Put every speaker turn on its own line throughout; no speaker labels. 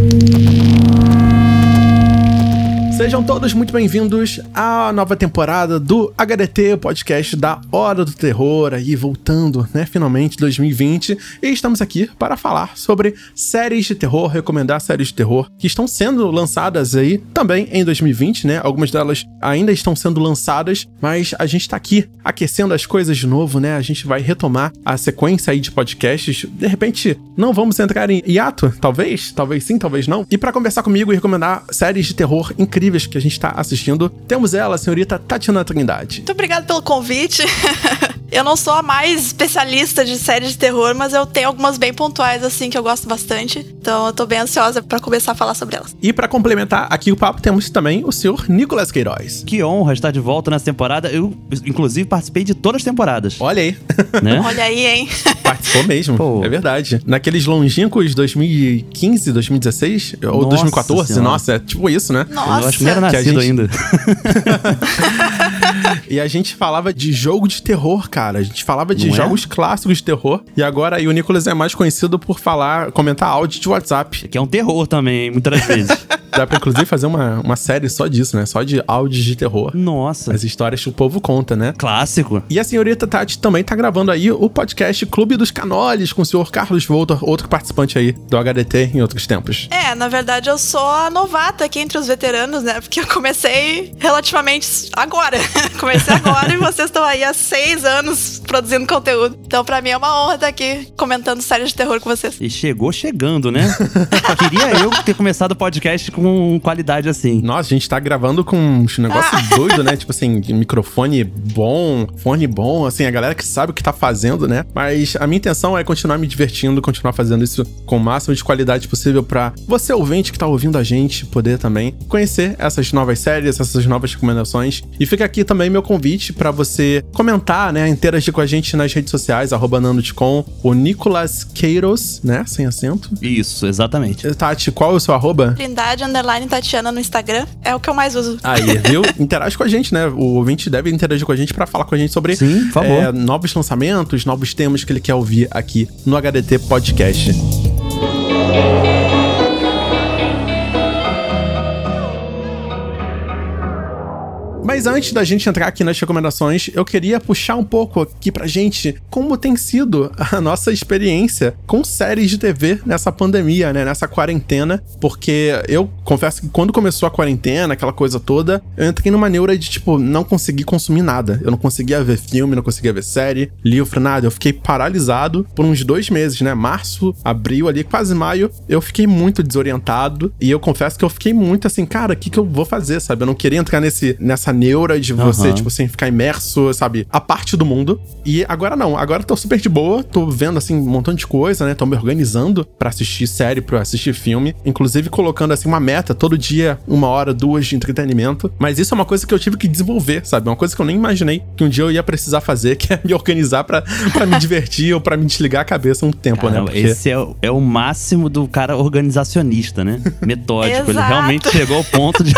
Thank you. Sejam todos muito bem-vindos à nova temporada do HDT, o podcast da Hora do Terror, aí voltando, né, finalmente 2020, e estamos aqui para falar sobre séries de terror, recomendar séries de terror que estão sendo lançadas aí também em 2020, né? Algumas delas ainda estão sendo lançadas, mas a gente tá aqui aquecendo as coisas de novo, né? A gente vai retomar a sequência aí de podcasts. De repente, não vamos entrar em hiato, talvez, talvez sim, talvez não. E para conversar comigo e recomendar séries de terror incríveis que a gente está assistindo, temos ela, a senhorita Tatiana Trindade.
Muito obrigada pelo convite. eu não sou a mais especialista de séries de terror, mas eu tenho algumas bem pontuais, assim, que eu gosto bastante. Então eu tô bem ansiosa para começar a falar sobre elas.
E para complementar aqui o papo, temos também o senhor Nicolas Queiroz.
Que honra estar de volta nessa temporada. Eu, inclusive, participei de todas as temporadas.
Olha aí.
Né? Olha aí, hein?
Participou mesmo. Pô. É verdade. Naqueles longínquos 2015, 2016 ou nossa 2014, senhora. nossa, é tipo isso, né?
Nossa.
Eu acho que era nascido ainda.
e a gente falava de jogo de terror, cara. A gente falava de não é? jogos é? clássicos de terror. E agora aí o Nicolas é mais conhecido por falar, comentar áudio de WhatsApp.
Que é um terror também, muitas vezes.
Dá pra, inclusive, fazer uma, uma série só disso, né? Só de áudios de terror.
Nossa.
As histórias que o povo conta, né?
Clássico.
E a senhorita Tati também tá gravando aí o podcast Clube dos Canoles com o senhor Carlos Voltor, outro participante aí do HDT em outros tempos.
É, na verdade eu sou a novata aqui entre os veteranos, né? Porque eu comecei relativamente agora. comecei agora e vocês estão aí há seis anos produzindo conteúdo. Então, pra mim é uma honra estar aqui comentando séries de terror com vocês.
E chegou chegando, né? Queria eu ter começado o podcast com qualidade assim.
Nossa, a gente tá gravando com um negócio ah. doido, né? Tipo assim, microfone bom, fone bom, assim, a galera que sabe o que tá fazendo, né? Mas a minha intenção é continuar me divertindo, continuar fazendo isso com o máximo de qualidade possível para você ouvinte que tá ouvindo a gente poder também conhecer essas novas séries, essas novas recomendações. E fica aqui também meu convite para você comentar, né, interagir com a gente nas redes sociais, arroba nanotcom, o Nicolas Queiros, né, sem acento.
Isso, exatamente.
Tati, qual é o seu arroba?
Trindade Underline Tatiana no Instagram. É o que eu mais uso.
Aí, viu? Interage com a gente, né? O ouvinte deve interagir com a gente para falar com a gente sobre
Sim, por favor. É,
novos lançamentos, novos temas que ele quer ouvir aqui no HDT Podcast. Mas antes da gente entrar aqui nas recomendações, eu queria puxar um pouco aqui pra gente como tem sido a nossa experiência com séries de TV nessa pandemia, né? Nessa quarentena. Porque eu confesso que quando começou a quarentena, aquela coisa toda, eu entrei numa neura de, tipo, não conseguir consumir nada. Eu não conseguia ver filme, não conseguia ver série, livro, nada. Eu fiquei paralisado por uns dois meses, né? Março, abril, ali, quase maio. Eu fiquei muito desorientado. E eu confesso que eu fiquei muito assim, cara, o que, que eu vou fazer, sabe? Eu não queria entrar nesse, nessa neura de você, uhum. tipo assim, ficar imerso, sabe, a parte do mundo. E agora não, agora tô super de boa, tô vendo assim um montão de coisa, né? Tô me organizando para assistir série, para assistir filme, inclusive colocando assim uma meta todo dia, uma hora, duas de entretenimento. Mas isso é uma coisa que eu tive que desenvolver, sabe? Uma coisa que eu nem imaginei que um dia eu ia precisar fazer, que é me organizar para me divertir ou para me desligar a cabeça um tempo, né?
Porque... Esse é o, é o máximo do cara organizacionista, né? Metódico. Ele realmente chegou ao ponto de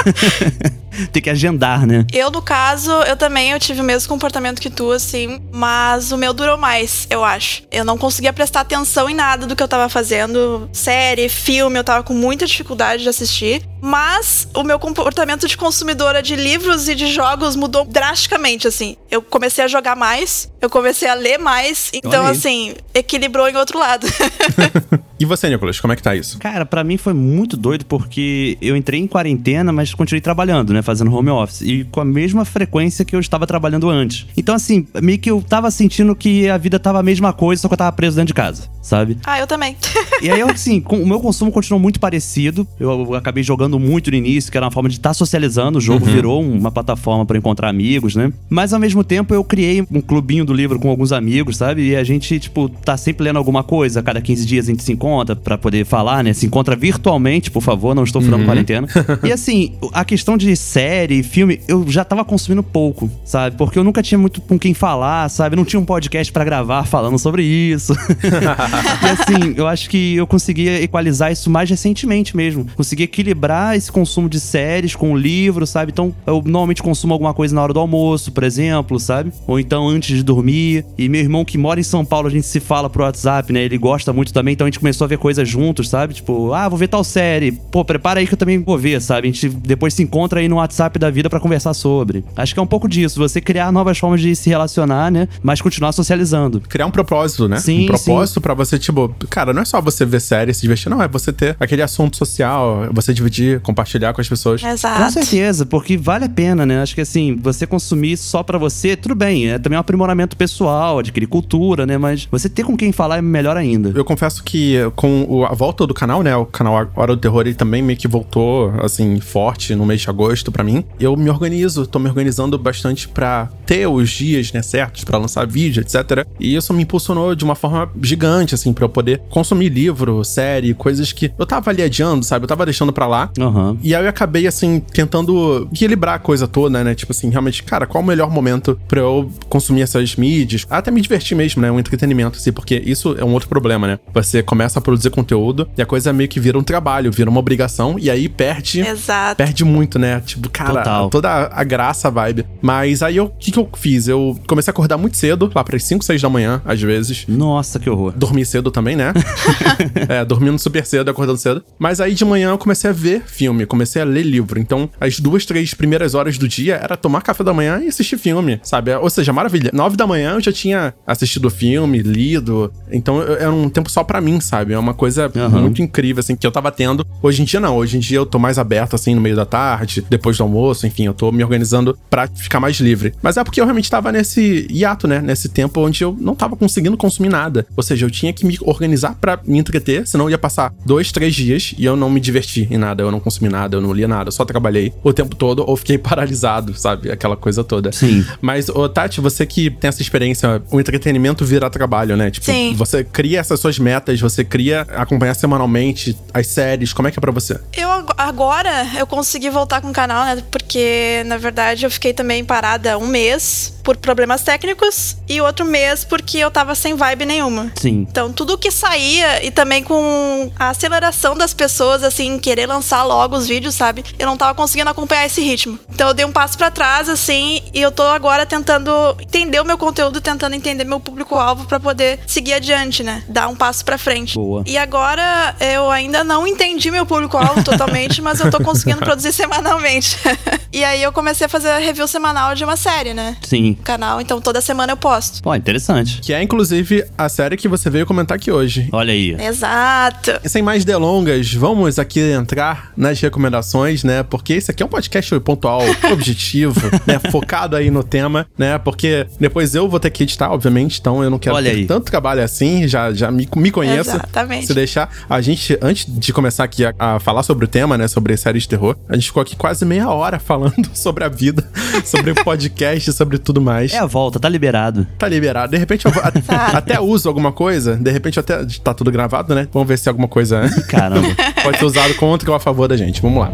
ter que agendar, né?
Eu, no caso, eu também eu tive o mesmo comportamento que tu, assim, mas o meu durou mais, eu acho. Eu não conseguia prestar atenção em nada do que eu tava fazendo. Série, filme, eu tava com muita dificuldade de assistir. Mas o meu comportamento de consumidora de livros e de jogos mudou drasticamente, assim. Eu comecei a jogar mais, eu comecei a ler mais, então, assim, equilibrou em outro lado.
e você, Nicolas, como é que tá isso?
Cara, para mim foi muito doido porque eu entrei em quarentena, mas continuei trabalhando, né? Fazendo home office. E com a mesma frequência que eu estava trabalhando antes. Então, assim, meio que eu tava sentindo que a vida tava a mesma coisa, só que eu tava preso dentro de casa, sabe?
Ah, eu também.
e aí, assim, o meu consumo continuou muito parecido. Eu acabei jogando jogando muito no início, que era uma forma de estar tá socializando. O jogo uhum. virou uma plataforma para encontrar amigos, né? Mas ao mesmo tempo eu criei um clubinho do livro com alguns amigos, sabe? E a gente, tipo, tá sempre lendo alguma coisa. A cada 15 dias a gente se encontra para poder falar, né? Se encontra virtualmente, por favor, não estou furando uhum. quarentena. e assim, a questão de série, filme, eu já tava consumindo pouco, sabe? Porque eu nunca tinha muito com quem falar, sabe? Não tinha um podcast para gravar falando sobre isso. e assim, eu acho que eu conseguia equalizar isso mais recentemente mesmo. Consegui equilibrar esse consumo de séries com livro, sabe? Então, eu normalmente consumo alguma coisa na hora do almoço, por exemplo, sabe? Ou então antes de dormir. E meu irmão que mora em São Paulo, a gente se fala pro WhatsApp, né? Ele gosta muito também, então a gente começou começou a ver coisas juntos, sabe? Tipo, ah, vou ver tal série. Pô, prepara aí que eu também vou ver, sabe? A gente depois se encontra aí no WhatsApp da vida para conversar sobre. Acho que é um pouco disso, você criar novas formas de se relacionar, né? Mas continuar socializando.
Criar um propósito, né?
Sim,
um propósito para você, tipo, cara, não é só você ver série, se divertir, não, é você ter aquele assunto social, você dividir, compartilhar com as pessoas.
Exato.
Com certeza, porque vale a pena, né? Acho que assim, você consumir só para você, tudo bem, é também um aprimoramento pessoal, adquirir cultura, né? Mas você ter com quem falar é melhor ainda.
Eu confesso que com a volta do canal, né? O canal Hora do Terror, ele também meio que voltou, assim, forte no mês de agosto pra mim. Eu me organizo, tô me organizando bastante pra ter os dias, né, certos pra lançar vídeo, etc. E isso me impulsionou de uma forma gigante, assim, pra eu poder consumir livro, série, coisas que eu tava ali adiando, sabe? Eu tava deixando pra lá.
Aham.
E aí eu acabei, assim, tentando equilibrar a coisa toda, né? Tipo assim, realmente, cara, qual o melhor momento pra eu consumir essas mídias? Até me divertir mesmo, né? Um entretenimento, assim, porque isso é um outro problema, né? Você começa a produzir conteúdo e a coisa meio que vira um trabalho, vira uma obrigação, e aí perde.
Exato.
Perde muito, né? Tipo, cara,
Total.
toda a graça, a vibe. Mas aí o que, que eu fiz? Eu comecei a acordar muito cedo, lá pras 5, 6 da manhã, às vezes.
Nossa, que horror.
Dormi cedo também, né? é, dormindo super cedo, acordando cedo. Mas aí de manhã eu comecei a ver filme, comecei a ler livro. Então, as duas, três primeiras horas do dia era tomar café da manhã e assistir filme, sabe? Ou seja, maravilha. Nove da manhã eu já tinha assistido o filme, lido. Então, eu- era um tempo só pra mim, sabe? É uma coisa
Aham.
muito incrível, assim, que eu tava tendo. Hoje em dia, não. Hoje em dia eu tô mais aberto, assim, no meio da tarde, depois do almoço, enfim, eu tô me organizando pra ficar mais livre. Mas é porque eu realmente tava nesse hiato, né? Nesse tempo onde eu não tava conseguindo consumir nada. Ou seja, eu tinha que me organizar pra me entreter, senão eu ia passar dois, três dias e eu não me diverti em nada, eu não consumi nada, eu não lia nada, eu só trabalhei o tempo todo ou fiquei paralisado, sabe? Aquela coisa toda.
Sim.
Mas, ô, Tati, você que tem essa experiência, o entretenimento vira trabalho, né? Tipo,
Sim.
você cria essas suas metas, você cria acompanhar semanalmente as séries, como é que é pra você?
Eu ag- agora eu consegui voltar com o canal, né? Porque na verdade eu fiquei também parada um mês por problemas técnicos e outro mês porque eu tava sem vibe nenhuma.
Sim.
Então, tudo que saía e também com a aceleração das pessoas, assim, querer lançar logo os vídeos, sabe? Eu não tava conseguindo acompanhar esse ritmo. Então, eu dei um passo pra trás, assim, e eu tô agora tentando entender o meu conteúdo, tentando entender meu público-alvo pra poder seguir adiante, né? Dar um passo pra frente.
Boa.
E agora, eu ainda não entendi meu público-alvo totalmente, mas eu tô conseguindo produzir semanalmente. e aí, eu comecei a fazer a review semanal de uma série, né?
Sim.
No canal, então toda semana eu posto.
Pô, interessante.
Que é, inclusive, a série que você veio comentar aqui hoje.
Olha aí.
Exato.
E sem mais delongas, vamos aqui entrar nas recomendações, né? Porque esse aqui é um podcast pontual, objetivo, né? Focado aí no tema, né? Porque depois eu vou ter que editar, obviamente, então eu não quero
Olha
ter
aí.
tanto trabalho assim, já, já me, me conheço.
Exatamente.
Se deixar, a gente, antes de começar aqui a, a falar sobre o tema, né? Sobre séries de terror, a gente ficou aqui quase meia hora falando sobre a vida, sobre o podcast, sobre tudo mais.
É a volta, tá liberado.
Tá liberado. De repente eu vou- a- até uso alguma coisa. De repente até tá tudo gravado, né? Vamos ver se alguma coisa
Caramba.
pode ser usado contra ou a favor da gente. Vamos lá.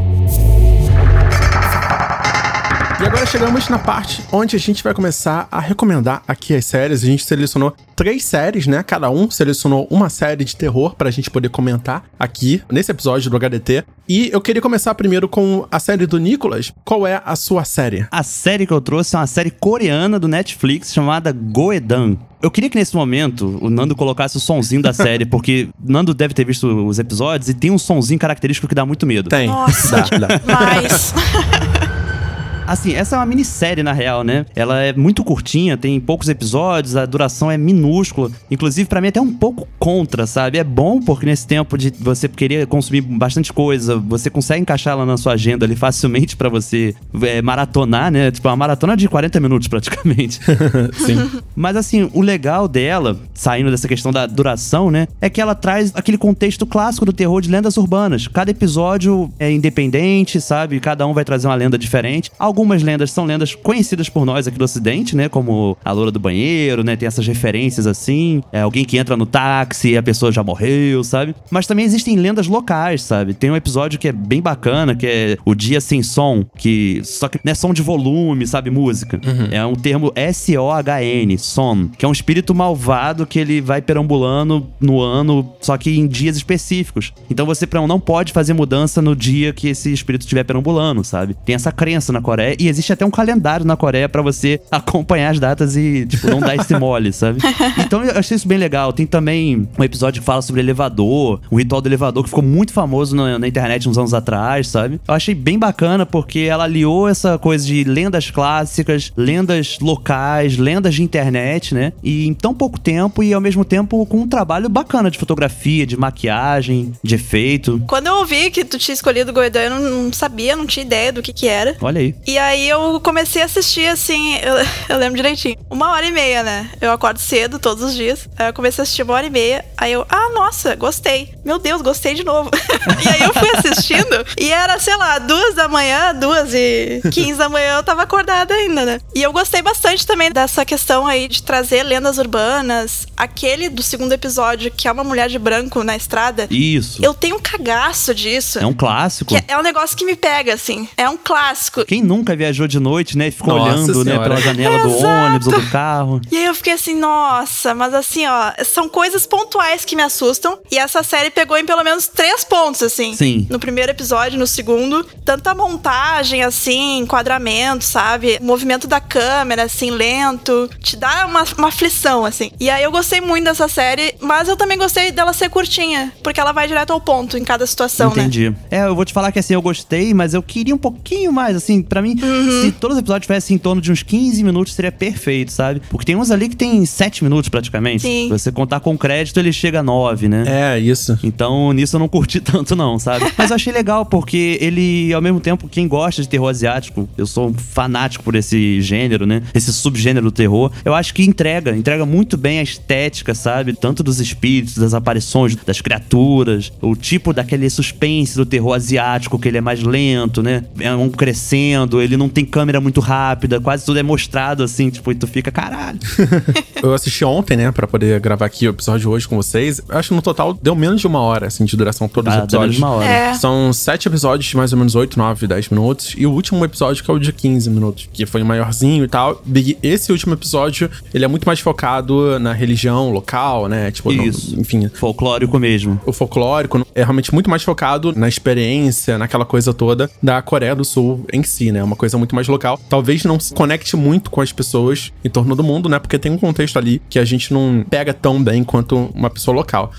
E agora chegamos na parte onde a gente vai começar a recomendar aqui as séries. A gente selecionou três séries, né? Cada um selecionou uma série de terror pra gente poder comentar aqui nesse episódio do HDT. E eu queria começar primeiro com a série do Nicolas. Qual é a sua série?
A série que eu trouxe é uma série coreana do Netflix chamada Goedan. Eu queria que nesse momento o Nando colocasse o sonzinho da série, porque Nando deve ter visto os episódios e tem um sonzinho característico que dá muito medo.
Tem.
Nossa.
Dá, dá.
Mas.
Assim, essa é uma minissérie, na real, né? Ela é muito curtinha, tem poucos episódios, a duração é minúscula. Inclusive, pra mim, até um pouco contra, sabe? É bom porque nesse tempo de você querer consumir bastante coisa, você consegue encaixar ela na sua agenda ali facilmente pra você é, maratonar, né? Tipo, uma maratona de 40 minutos, praticamente.
Sim.
Mas assim, o legal dela, saindo dessa questão da duração, né, é que ela traz aquele contexto clássico do terror de lendas urbanas. Cada episódio é independente, sabe? Cada um vai trazer uma lenda diferente. Algumas lendas são lendas conhecidas por nós aqui do Ocidente, né, como a loura do banheiro, né, tem essas referências assim. É alguém que entra no táxi e a pessoa já morreu, sabe? Mas também existem lendas locais, sabe? Tem um episódio que é bem bacana, que é o Dia Sem Som, que só que não é som de volume, sabe? Música. É um termo S-O-H-N, Son, que é um espírito malvado que ele vai perambulando no ano, só que em dias específicos. Então você não pode fazer mudança no dia que esse espírito estiver perambulando, sabe? Tem essa crença na Coreia Coreia. E existe até um calendário na Coreia para você acompanhar as datas e, tipo, não dar esse mole, sabe? Então eu achei isso bem legal. Tem também um episódio que fala sobre elevador, um ritual do elevador que ficou muito famoso na, na internet uns anos atrás, sabe? Eu achei bem bacana porque ela aliou essa coisa de lendas clássicas, lendas locais, lendas de internet, né? E em tão pouco tempo e ao mesmo tempo com um trabalho bacana de fotografia, de maquiagem, de efeito.
Quando eu ouvi que tu tinha escolhido Goidan, eu não, não sabia, não tinha ideia do que que era.
Olha aí.
E aí eu comecei a assistir assim, eu, eu lembro direitinho, uma hora e meia, né? Eu acordo cedo todos os dias. Aí eu comecei a assistir uma hora e meia. Aí eu, ah, nossa, gostei. Meu Deus, gostei de novo. e aí eu fui assistindo e era, sei lá, duas da manhã, duas e quinze da manhã, eu tava acordada ainda, né? E eu gostei bastante também dessa questão aí de trazer lendas urbanas. Aquele do segundo episódio, que é uma mulher de branco na estrada.
Isso.
Eu tenho um cagaço disso.
É um clássico.
É- é um negócio que me pega, assim. É um clássico.
Quem nunca viajou de noite, né? e Ficou
Nossa
olhando, né,
Senhora.
pela janela do ônibus ou do carro.
E aí eu fiquei assim, nossa, mas assim, ó, são coisas pontuais que me assustam. E essa série pegou em pelo menos três pontos, assim.
Sim.
No primeiro episódio, no segundo. Tanta montagem, assim, enquadramento, sabe? O movimento da câmera, assim, lento. Te dá uma, uma aflição, assim. E aí eu gostei muito dessa série, mas eu também gostei dela ser curtinha. Porque ela vai direto ao ponto em cada situação, né?
Entendi. É, eu vou te falar que assim, eu gostei, mas eu queria um pouquinho mais, assim, pra mim,
Uhum.
se todos os episódios tivessem em torno de uns 15 minutos, seria perfeito, sabe? Porque tem uns ali que tem 7 minutos praticamente.
Sim.
Se você contar com crédito, ele chega a 9, né?
É, isso.
Então, nisso eu não curti tanto, não, sabe? Mas eu achei legal, porque ele, ao mesmo tempo, quem gosta de terror asiático, eu sou um fanático por esse gênero, né? Esse subgênero do terror. Eu acho que entrega, entrega muito bem a estética, sabe? Tanto dos espíritos, das aparições, das criaturas, o tipo daquele suspense do terror asiático, que ele é mais lento, né? É um crescendo, ele não tem câmera muito rápida, quase tudo é mostrado assim, tipo, e tu fica, caralho.
Eu assisti ontem, né, pra poder gravar aqui o episódio hoje com vocês. Eu acho que no total deu menos de uma hora, assim, de duração todos os
Ah, dá menos
episódios.
de uma hora.
É.
São sete episódios de mais ou menos 8, 9, 10 minutos. E o último episódio que é o de 15 minutos, que foi o maiorzinho e tal. Esse último episódio, ele é muito mais focado na religião local, né? Tipo, no-
Isso.
enfim,
Folclórico mesmo.
o folclórico é realmente muito mais focado na experiência, naquela coisa toda da Coreia do Sul em si, né? Uma coisa muito mais local. Talvez não se conecte muito com as pessoas em torno do mundo, né? Porque tem um contexto ali que a gente não pega tão bem quanto uma pessoa local.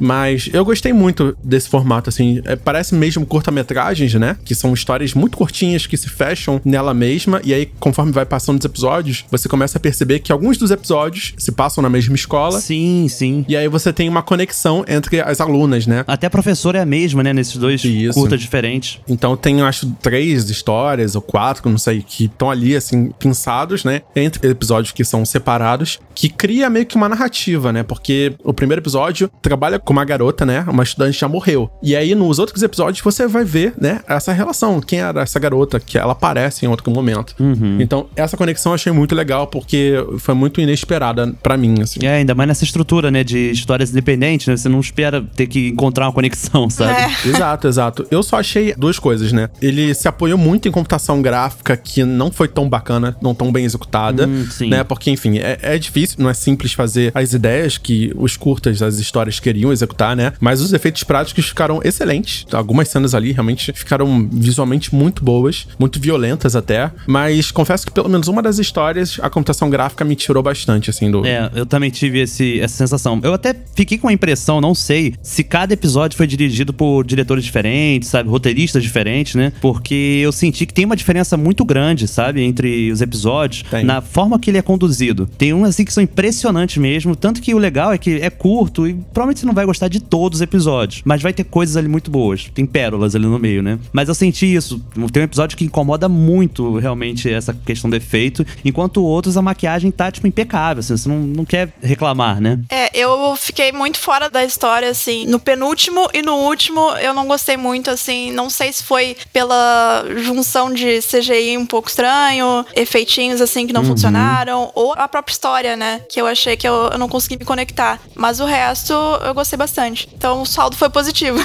Mas eu gostei muito desse formato, assim. É, parece mesmo curta-metragens, né? Que são histórias muito curtinhas que se fecham nela mesma. E aí, conforme vai passando os episódios, você começa a perceber que alguns dos episódios se passam na mesma escola.
Sim, sim.
E aí você tem uma conexão entre as alunas, né?
Até a professora é a mesma, né? Nesses dois
Isso.
curtas diferentes.
Então tem, acho, três histórias ou quatro, não sei, que estão ali, assim, pensados, né? Entre episódios que são separados, que cria meio que uma narrativa, né? Porque o primeiro episódio trabalha com uma garota, né? Uma estudante já morreu. E aí, nos outros episódios, você vai ver, né? Essa relação. Quem era essa garota? Que ela aparece em outro momento. Então, essa conexão eu achei muito legal, porque foi muito inesperada pra mim, assim.
É, ainda mais nessa estrutura, né? De histórias independentes, né? Você não espera ter que encontrar uma conexão, sabe?
É.
Exato, exato. Eu só achei duas coisas, né? Ele se apoiou muito em computação gráfica que não foi tão bacana, não tão bem executada,
Hum,
né? Porque, enfim, é, é difícil, não é simples fazer as ideias que os curtas, as histórias queriam executar, né? Mas os efeitos práticos ficaram excelentes. Algumas cenas ali realmente ficaram visualmente muito boas, muito violentas até. Mas confesso que pelo menos uma das histórias, a computação gráfica me tirou bastante, assim, do.
É, eu também tive esse, essa sensação. Eu até fiquei com a impressão, não sei, se cada episódio foi dirigido por diretores diferentes, sabe? Roteiristas diferentes, né? Porque eu senti que tem uma diferença muito grande, sabe? Entre os episódios,
Tem.
na forma que ele é conduzido. Tem uns assim que são impressionantes mesmo. Tanto que o legal é que é curto e provavelmente você não vai gostar de todos os episódios. Mas vai ter coisas ali muito boas. Tem pérolas ali no meio, né? Mas eu senti isso. Tem um episódio que incomoda muito realmente essa questão do efeito. Enquanto outros, a maquiagem tá, tipo, impecável. Assim, você não, não quer reclamar, né?
É, eu fiquei muito fora da história, assim. No penúltimo e no último, eu não gostei muito, assim. Não sei se foi pela junção de CGI um pouco estranho, efeitinhos, assim, que não funcionaram, ou a própria história, né? Que eu achei que eu, eu não consegui me conectar. Mas o resto, eu gostei bastante. Então, o saldo foi positivo.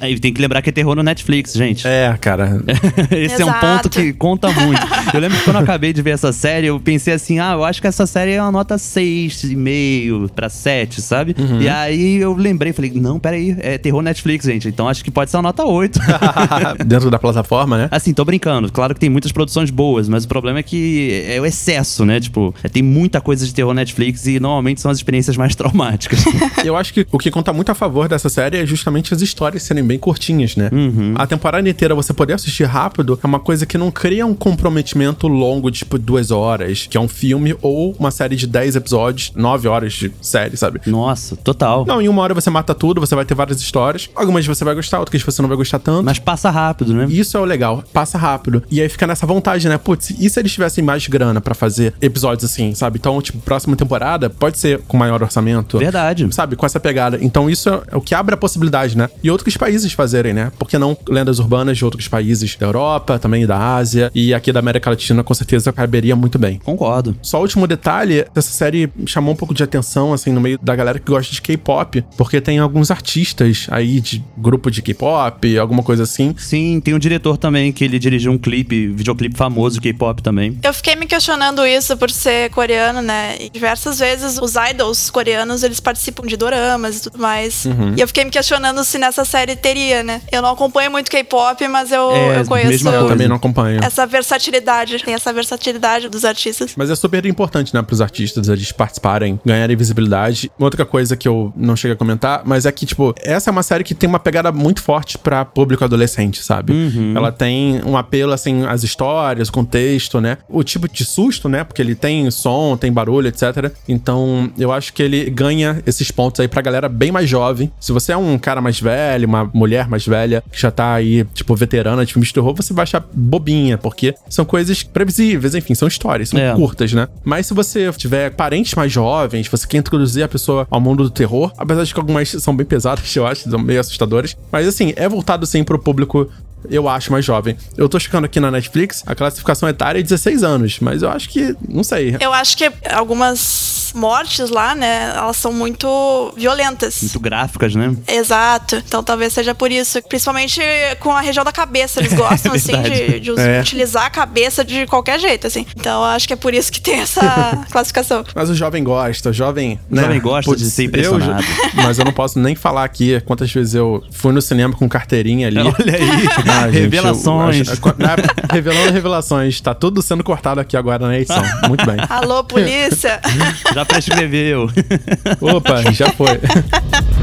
Aí tem que lembrar que é terror no Netflix, gente.
É, cara.
Esse é um
Exato.
ponto que conta muito. Eu lembro que quando eu acabei de ver essa série, eu pensei assim: ah, eu acho que essa série é uma nota 6,5 pra 7, sabe? E aí eu lembrei, falei: não, peraí, é terror Netflix, gente. Então acho que pode ser uma nota 8.
Dentro da plataforma, né?
assim, tô brincando. Claro Claro que tem muitas produções boas, mas o problema é que é o excesso, né? Tipo, é, tem muita coisa de terror Netflix e normalmente são as experiências mais traumáticas.
Eu acho que o que conta muito a favor dessa série é justamente as histórias serem bem curtinhas, né?
Uhum.
A temporada inteira você poder assistir rápido é uma coisa que não cria um comprometimento longo, tipo duas horas, que é um filme, ou uma série de 10 episódios, 9 horas de série, sabe?
Nossa, total.
Não, em uma hora você mata tudo, você vai ter várias histórias. Algumas você vai gostar, outras você não vai gostar tanto.
Mas passa rápido, né?
Isso é o legal, passa rápido. E aí fica nessa vontade, né? Putz, e se eles tivessem mais grana pra fazer episódios assim, sabe? Então, tipo, próxima temporada pode ser com maior orçamento.
Verdade.
Sabe? Com essa pegada. Então, isso é o que abre a possibilidade, né? E outros países fazerem, né? Por que não lendas urbanas de outros países da Europa, também da Ásia e aqui da América Latina, com certeza caberia muito bem.
Concordo.
Só o último detalhe, essa série chamou um pouco de atenção, assim, no meio da galera que gosta de K-pop, porque tem alguns artistas aí de grupo de K-pop, alguma coisa assim.
Sim, tem um diretor também que ele dirigiu um clipe, videoclipe famoso de K-pop também.
Eu fiquei me questionando isso por ser coreano, né? E diversas vezes os idols coreanos, eles participam de doramas e tudo mais.
Uhum.
E eu fiquei me questionando se nessa série teria, né? Eu não acompanho muito K-pop, mas eu,
É,
eu conheço
mesma
Eu também não acompanho.
essa versatilidade. Tem essa versatilidade dos artistas.
Mas é super importante, né, pros artistas eles participarem, ganharem visibilidade. Outra coisa que eu não cheguei a comentar, mas é que, tipo, essa é uma série que tem uma pegada muito forte pra público adolescente, sabe? Ela tem um apelo, assim, às histórias, o contexto, né? O tipo de susto, né? Porque ele tem som, tem barulho, etc. Então, eu acho que ele ganha esses pontos aí pra galera bem mais jovem. Se você é um cara mais velho, uma mulher mais velha, que já tá aí, tipo, veterana de filmes de terror, você vai achar bobinha, porque são coisas previsíveis, enfim, são histórias, são
É.
curtas, né? Mas se você tiver parentes mais jovens, você quer introduzir a pessoa ao mundo do terror, apesar de que algumas são bem pesadas, eu acho, são meio assustadoras. Mas assim, é voltado sim pro público. Eu acho mais jovem. Eu tô checando aqui na Netflix, a classificação etária é 16 anos, mas eu acho que, não sei.
Eu acho que algumas mortes lá, né, elas são muito violentas.
Muito gráficas, né?
Exato. Então talvez seja por isso. Principalmente com a região da cabeça. Eles gostam, assim,
verdade.
de, de
É.
utilizar a cabeça de qualquer jeito, assim. Então eu acho que é por isso que tem essa classificação.
Mas o jovem gosta, o jovem.
O jovem gosta de ser
eu já-
impressionado.
mas eu não posso nem falar aqui quantas vezes eu fui no cinema com carteirinha ali.
Olha aí.
Ah, gente, eu
Revelações.
acho- na- revelando revelações. Tá tudo sendo cortado aqui agora na edição. Muito bem.
Alô, polícia!
Já prescreveu.
Opa, já foi.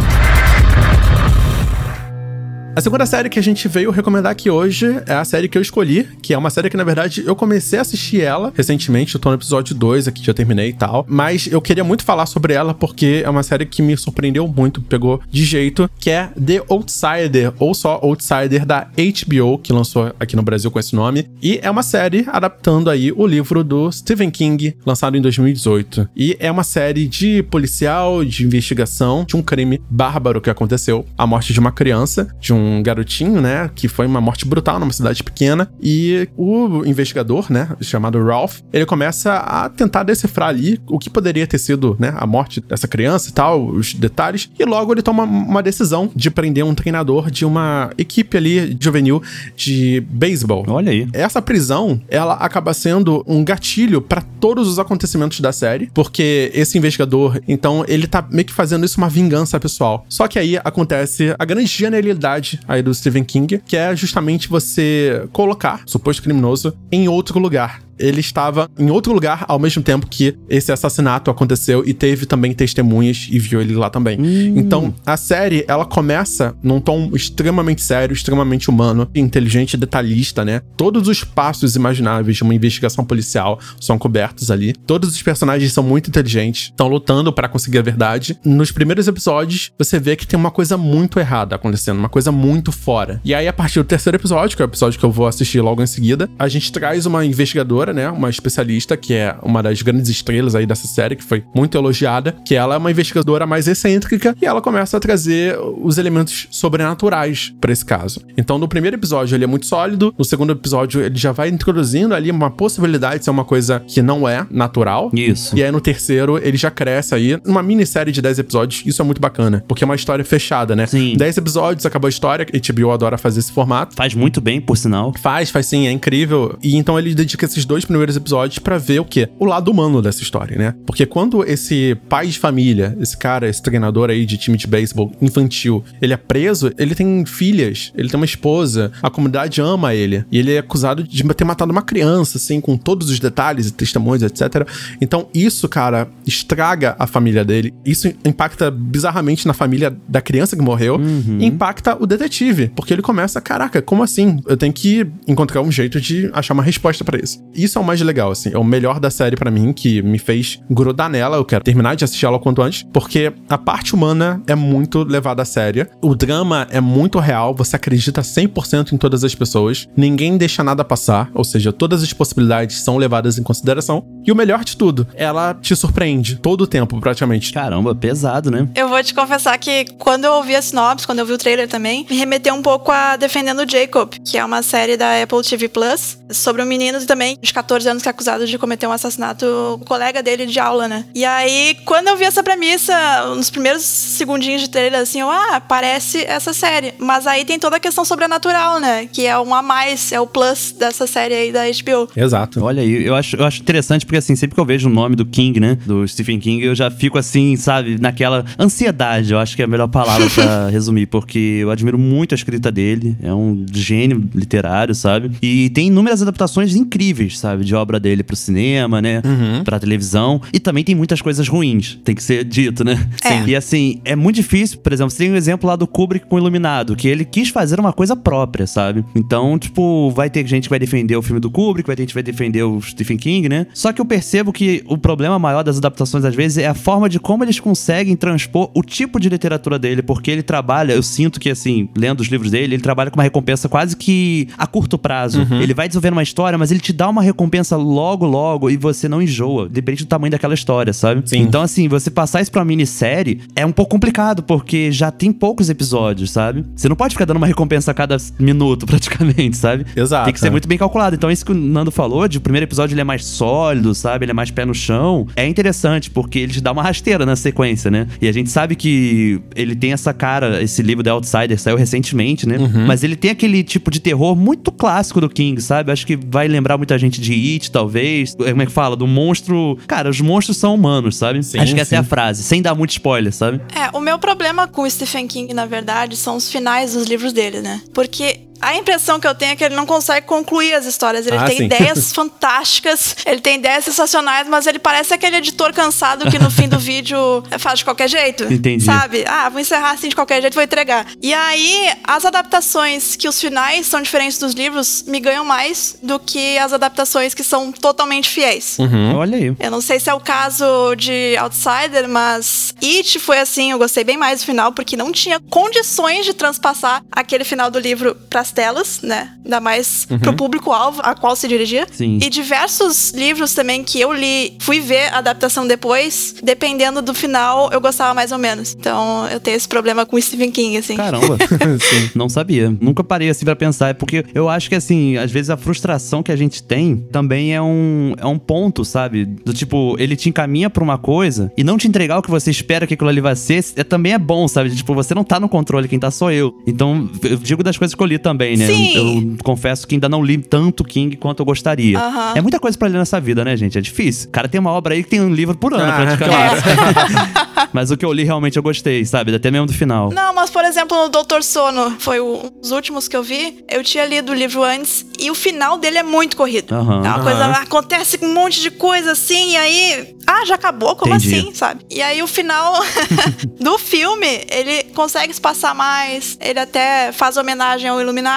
A segunda série que a gente veio recomendar aqui hoje é a série que eu escolhi, que é uma série que, na verdade, eu comecei a assistir ela recentemente, eu tô no episódio 2 aqui, já terminei e tal. Mas eu queria muito falar sobre ela porque é uma série que me surpreendeu muito, pegou de jeito, que é The Outsider, ou só Outsider da HBO, que lançou aqui no Brasil com esse nome. E é uma série adaptando aí o livro do Stephen King, lançado em 2018. E é uma série de policial, de investigação de um crime bárbaro que aconteceu, a morte de uma criança, de um garotinho, né, que foi uma morte brutal numa cidade pequena. E o investigador, né, chamado Ralph, ele começa a tentar decifrar ali o que poderia ter sido, né, a morte dessa criança e tal, os detalhes. E logo ele toma uma decisão de prender um treinador de uma equipe ali juvenil de beisebol.
Olha aí.
Essa prisão, ela acaba sendo um gatilho pra todos os acontecimentos da série, porque esse investigador, então, ele tá meio que fazendo isso uma vingança pessoal. Só que aí acontece a grande genialidade aí do Stephen King, que é justamente você colocar suposto criminoso em outro lugar ele estava em outro lugar ao mesmo tempo que esse assassinato aconteceu e teve também testemunhas e viu ele lá também. Então, a série, ela começa num tom extremamente sério, extremamente humano, inteligente e detalhista, né? Todos os passos imagináveis de uma investigação policial são cobertos ali. Todos os personagens são muito inteligentes, estão lutando para conseguir a verdade. Nos primeiros episódios, você vê que tem uma coisa muito errada acontecendo, uma coisa muito fora. E aí, a partir do terceiro episódio, que é o episódio que eu vou assistir logo em seguida, a gente traz uma investigadora, né? Uma especialista, que é uma das grandes estrelas aí dessa série, que foi muito elogiada, que ela é uma investigadora mais excêntrica e ela começa a trazer os elementos sobrenaturais pra esse caso. Então, no primeiro episódio, ele é muito sólido, no segundo episódio, ele já vai introduzindo ali uma possibilidade de ser uma coisa que não é natural.
Isso.
E aí no terceiro, ele já cresce aí. Uma minissérie de 10 episódios, isso é muito bacana. Porque é uma história fechada, né?
Sim.
10 episódios, acabou a história. HBO adora fazer esse formato.
Faz muito bem, por sinal.
Faz, faz sim, é incrível. E então ele dedica esses dois dois primeiros episódios para ver o quê? O lado humano dessa história, né? Porque quando esse pai de família, esse cara, esse treinador aí de time de beisebol infantil, ele é preso, ele tem filhas, ele tem uma esposa, a comunidade ama ele. E ele é acusado de ter matado uma criança, assim, com todos os detalhes e testemunhos, etc. Então, isso, cara, estraga a família dele. Isso impacta bizarramente na família da criança que morreu.
Uhum.
E impacta o detetive. Porque ele começa, caraca, como assim? Eu tenho que encontrar um jeito de achar uma resposta para isso. Isso é o mais legal, assim. É o melhor da série para mim, que me fez grudar nela. Eu quero terminar de assistir ela o quanto antes. Porque a parte humana é muito levada a séria. O drama é muito real. Você acredita 100% em todas as pessoas. Ninguém deixa nada passar. Ou seja, todas as possibilidades são levadas em consideração. E o melhor de tudo, ela te surpreende todo o tempo, praticamente.
Caramba, pesado, né?
Eu vou te confessar que quando eu ouvi a sinopse, quando eu vi o trailer também, me remeteu um pouco a Defendendo Jacob, que é uma série da Apple TV Plus, sobre um menino também de 14 anos que é acusado de cometer um assassinato, o colega dele de aula, né? E aí, quando eu vi essa premissa, nos primeiros segundinhos de trailer, assim, eu, ah, parece essa série. Mas aí tem toda a questão sobrenatural, né? Que é um a mais, é o plus dessa série aí da HBO.
Exato.
Olha aí, eu acho, eu acho interessante porque, assim, sempre que eu vejo o nome do King, né? Do Stephen King, eu já fico assim, sabe, naquela ansiedade. Eu acho que é a melhor palavra pra resumir, porque eu admiro muito a escrita dele. É um gênio literário, sabe? E tem inúmeras adaptações incríveis, sabe? De obra dele pro cinema, né?
Uhum.
Pra televisão. E também tem muitas coisas ruins, tem que ser dito, né?
É.
E assim, é muito difícil, por exemplo, você tem um exemplo lá do Kubrick com Iluminado, que ele quis fazer uma coisa própria, sabe? Então, tipo, vai ter gente que vai defender o filme do Kubrick, vai ter gente que vai defender o Stephen King, né? Só que eu percebo que o problema maior das adaptações, às vezes, é a forma de como eles conseguem transpor o tipo de literatura dele, porque ele trabalha, eu sinto que, assim, lendo os livros dele, ele trabalha com uma recompensa quase que a curto prazo. Ele vai desenvolvendo uma história, mas ele te dá uma recompensa logo, logo, e você não enjoa, depende do tamanho daquela história, sabe?
Sim.
Então, assim, você passar isso pra uma minissérie é um pouco complicado, porque já tem poucos episódios, sabe? Você não pode ficar dando uma recompensa a cada minuto, praticamente, sabe?
Exato.
Tem que ser muito bem calculado. Então, isso que o Nando falou, de o primeiro episódio ele é mais sólido, sabe? Ele é mais pé no chão. É interessante, porque ele te dá uma rasteira na sequência, né? E a gente sabe que ele tem essa cara, esse livro The Outsider saiu recentemente, né? Mas ele tem aquele tipo de terror muito clássico do King, sabe? Acho que vai lembrar muita gente de It, talvez. Como é que fala? Do monstro. Cara, os monstros são humanos, sabe?
Sim,
Acho que essa é a
sim.
frase, sem dar muito spoiler, sabe?
É, o meu problema com o Stephen King, na verdade, são os finais dos livros dele, né? Porque a impressão que eu tenho é que ele não consegue concluir as histórias. Ele
Ah,
tem
sim.
ideias fantásticas, ele tem ideias sensacionais, mas ele parece aquele editor cansado que no fim do vídeo faz de qualquer jeito.
Entendi.
Sabe? Ah, vou encerrar assim de qualquer jeito, vou entregar. E aí, as adaptações que os finais são diferentes dos livros me ganham mais do que as adaptações que são totalmente fiéis.
Uhum.
Olha aí.
Eu não sei se é o caso de Outsider, mas It foi assim, eu gostei bem mais do final, porque não tinha condições de transpassar aquele final do livro telas, né? Ainda mais pro público-alvo a qual se dirigia.
Sim.
E diversos livros também que eu li, fui ver a adaptação depois, dependendo do final, eu gostava mais ou menos. Então eu tenho esse problema com Stephen King, assim.
Caramba. Não sabia. Nunca parei assim pra pensar. É porque eu acho que, assim, às vezes a frustração que a gente tem também é um, é um ponto, sabe? Do tipo, ele te encaminha pra uma coisa e não te entregar o que você espera que aquilo ali vai ser, é, também é bom, sabe? Tipo, você não tá no controle, quem tá sou eu. Então, eu digo das coisas que eu li também, né?
Sim.
Eu confesso que ainda não li tanto King quanto eu gostaria.
Aham.
É muita coisa pra ler nessa vida, né, gente? É difícil. O cara tem uma obra aí que tem um livro por ano,
Ah,
praticamente. Mas o que eu li realmente eu gostei, sabe? Até mesmo do final.
Não, mas por exemplo, no Doutor Sono, foi um dos últimos que eu vi. Eu tinha lido o livro antes e o final dele é muito corrido.
Aham.
É uma coisa,
Aham.
acontece um monte de coisa assim, e aí. Ah, já acabou? Como
Entendi.
assim, sabe? E aí o final do filme, ele consegue se passar mais, ele até faz homenagem ao Iluminado.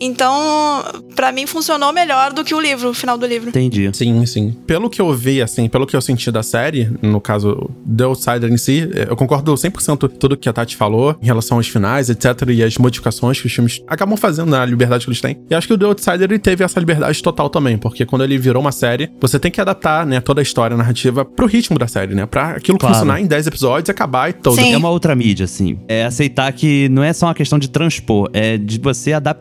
Então, pra mim, funcionou melhor do que o livro, o final do livro.
Entendi.
Sim, sim. Pelo que eu vi, assim, pelo que eu senti da série, no caso, The Outsider em si, eh, eu concordo 100% com tudo que a Tati falou em relação aos finais, etc, e as modificações que os filmes acabam fazendo na liberdade que eles têm. E acho que o The Outsider ele teve essa liberdade total também, porque quando ele virou uma série, você tem que adaptar, né, toda a história a narrativa pro ritmo da série, né, pra aquilo
Claro.
funcionar em 10 episódios e acabar e todo.
Sim.
É uma outra mídia, assim. É aceitar que não é só uma questão de transpor, é de você adaptar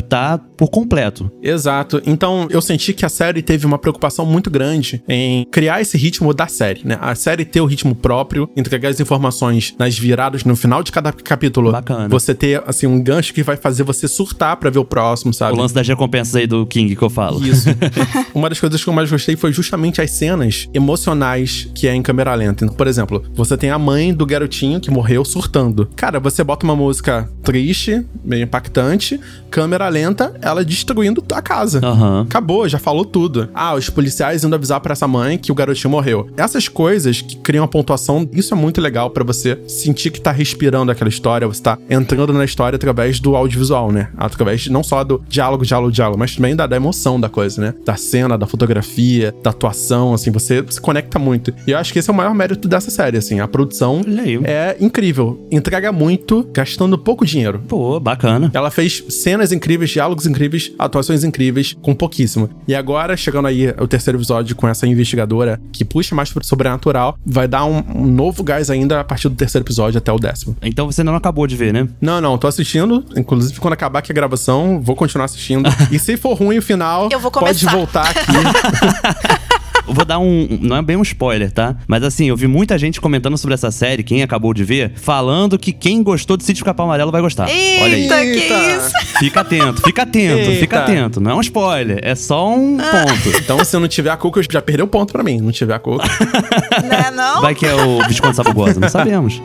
por completo.
Exato. Então, eu senti que a série teve uma preocupação muito grande em criar esse ritmo da série, né? A série ter o ritmo próprio, entregar as informações nas viradas no final de cada capítulo.
Bacana.
Você ter, assim, um gancho que vai fazer você surtar pra ver o próximo, sabe?
O lance das recompensas aí do King que eu falo.
Isso. Uma das coisas que eu mais gostei foi justamente as cenas emocionais que é em câmera lenta. Então, por exemplo, você tem a mãe do garotinho que morreu surtando. Cara, você bota uma música triste, meio impactante, câmera lenta, ela destruindo a casa.
Aham.
Acabou, já falou tudo. Ah, os policiais indo avisar pra essa mãe que o garotinho morreu. Essas coisas que criam a pontuação, isso é muito legal pra você sentir que tá respirando aquela história, você tá entrando na história através do audiovisual, né? Através não só do diálogo, diálogo, diálogo, mas também da, da emoção da coisa, né? Da cena, da fotografia, da atuação, assim, você se conecta muito. E eu acho que esse é o maior mérito dessa série, assim. A produção é incrível. Entrega muito, gastando pouco dinheiro.
Pô, bacana.
Ela fez cenas incríveis, diálogos incríveis, atuações incríveis, com pouquíssimo. E agora, chegando aí o terceiro episódio com essa investigadora que puxa mais pro sobrenatural, vai dar um, um novo gás ainda a partir do terceiro episódio até o décimo.
Então você ainda não acabou de ver, né?
Não, não, tô assistindo. Inclusive, quando acabar aqui a gravação, vou continuar assistindo. e se for ruim o final,
Eu vou
pode voltar aqui.
Eu vou dar um. Não é bem um spoiler, tá? Mas assim, eu vi muita gente comentando sobre essa série, quem acabou de ver, falando que quem gostou de Sítio Capão Amarelo vai gostar. Olha aí.
Eita, que
Eita.
isso?
Fica atento, fica atento,
Eita.
fica atento. Não é um spoiler, é só um ponto.
então, se não tiver a Coco, já perdeu ponto pra mim. Não tiver a Coco.
Né, não?
Vai que é o Visconde Sabugosa, não sabemos.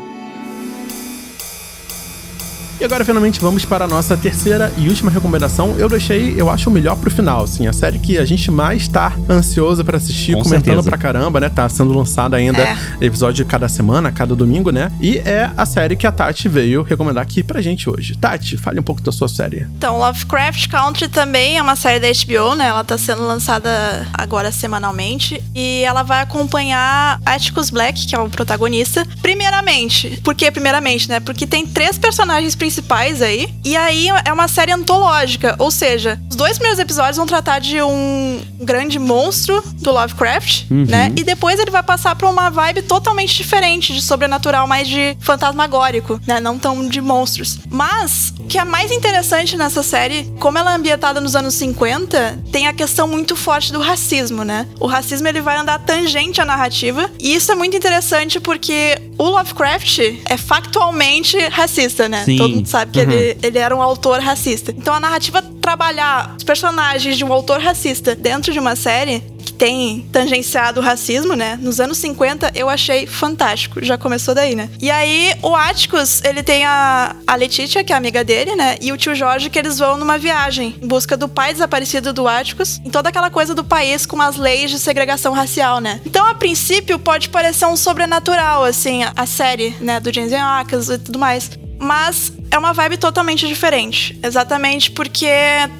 E agora, finalmente, vamos para a nossa terceira e última recomendação. Eu deixei, eu acho, o melhor pro final, assim. A série que a gente mais tá ansioso pra assistir,
Com
comentando
certeza.
pra caramba, né? Tá sendo lançada ainda
É.
episódio cada semana, cada domingo, né? E é a série que a Tati veio recomendar aqui pra gente hoje. Tati, fale um pouco da sua série.
Então, Lovecraft Country também é uma série da HBO, né? Ela tá sendo lançada agora semanalmente. E ela vai acompanhar Atticus Black, que é o protagonista. Primeiramente. Por que primeiramente, né? Porque tem três personagens principais aí. E aí é uma série antológica. Ou seja, os dois primeiros episódios vão tratar de um grande monstro do Lovecraft, né? E depois ele vai passar pra uma vibe totalmente diferente de sobrenatural, mais de fantasmagórico, né? Não tão de monstros. Mas o que é mais interessante nessa série, como ela é ambientada nos anos 50, tem a questão muito forte do racismo, né? O racismo ele vai andar tangente à narrativa, e isso é muito interessante porque o Lovecraft é factualmente racista, né?
Sim.
Todo mundo sabe que ele, ele era um autor racista. Então a narrativa trabalhar os personagens de um autor racista dentro de uma série que tem tangenciado o racismo, né? Nos anos 50, eu achei fantástico. Já começou daí, né? E aí, o Atticus, ele tem a, a Letitia, que é amiga dele, né? E o tio Jorge, que eles vão numa viagem em busca do pai desaparecido do Atticus, em toda aquela coisa do país com as leis de segregação racial, né? Então, a princípio, pode parecer um sobrenatural, assim, a, a série, né? Do Jensen Ackles e tudo mais. Mas é uma vibe totalmente diferente. Exatamente porque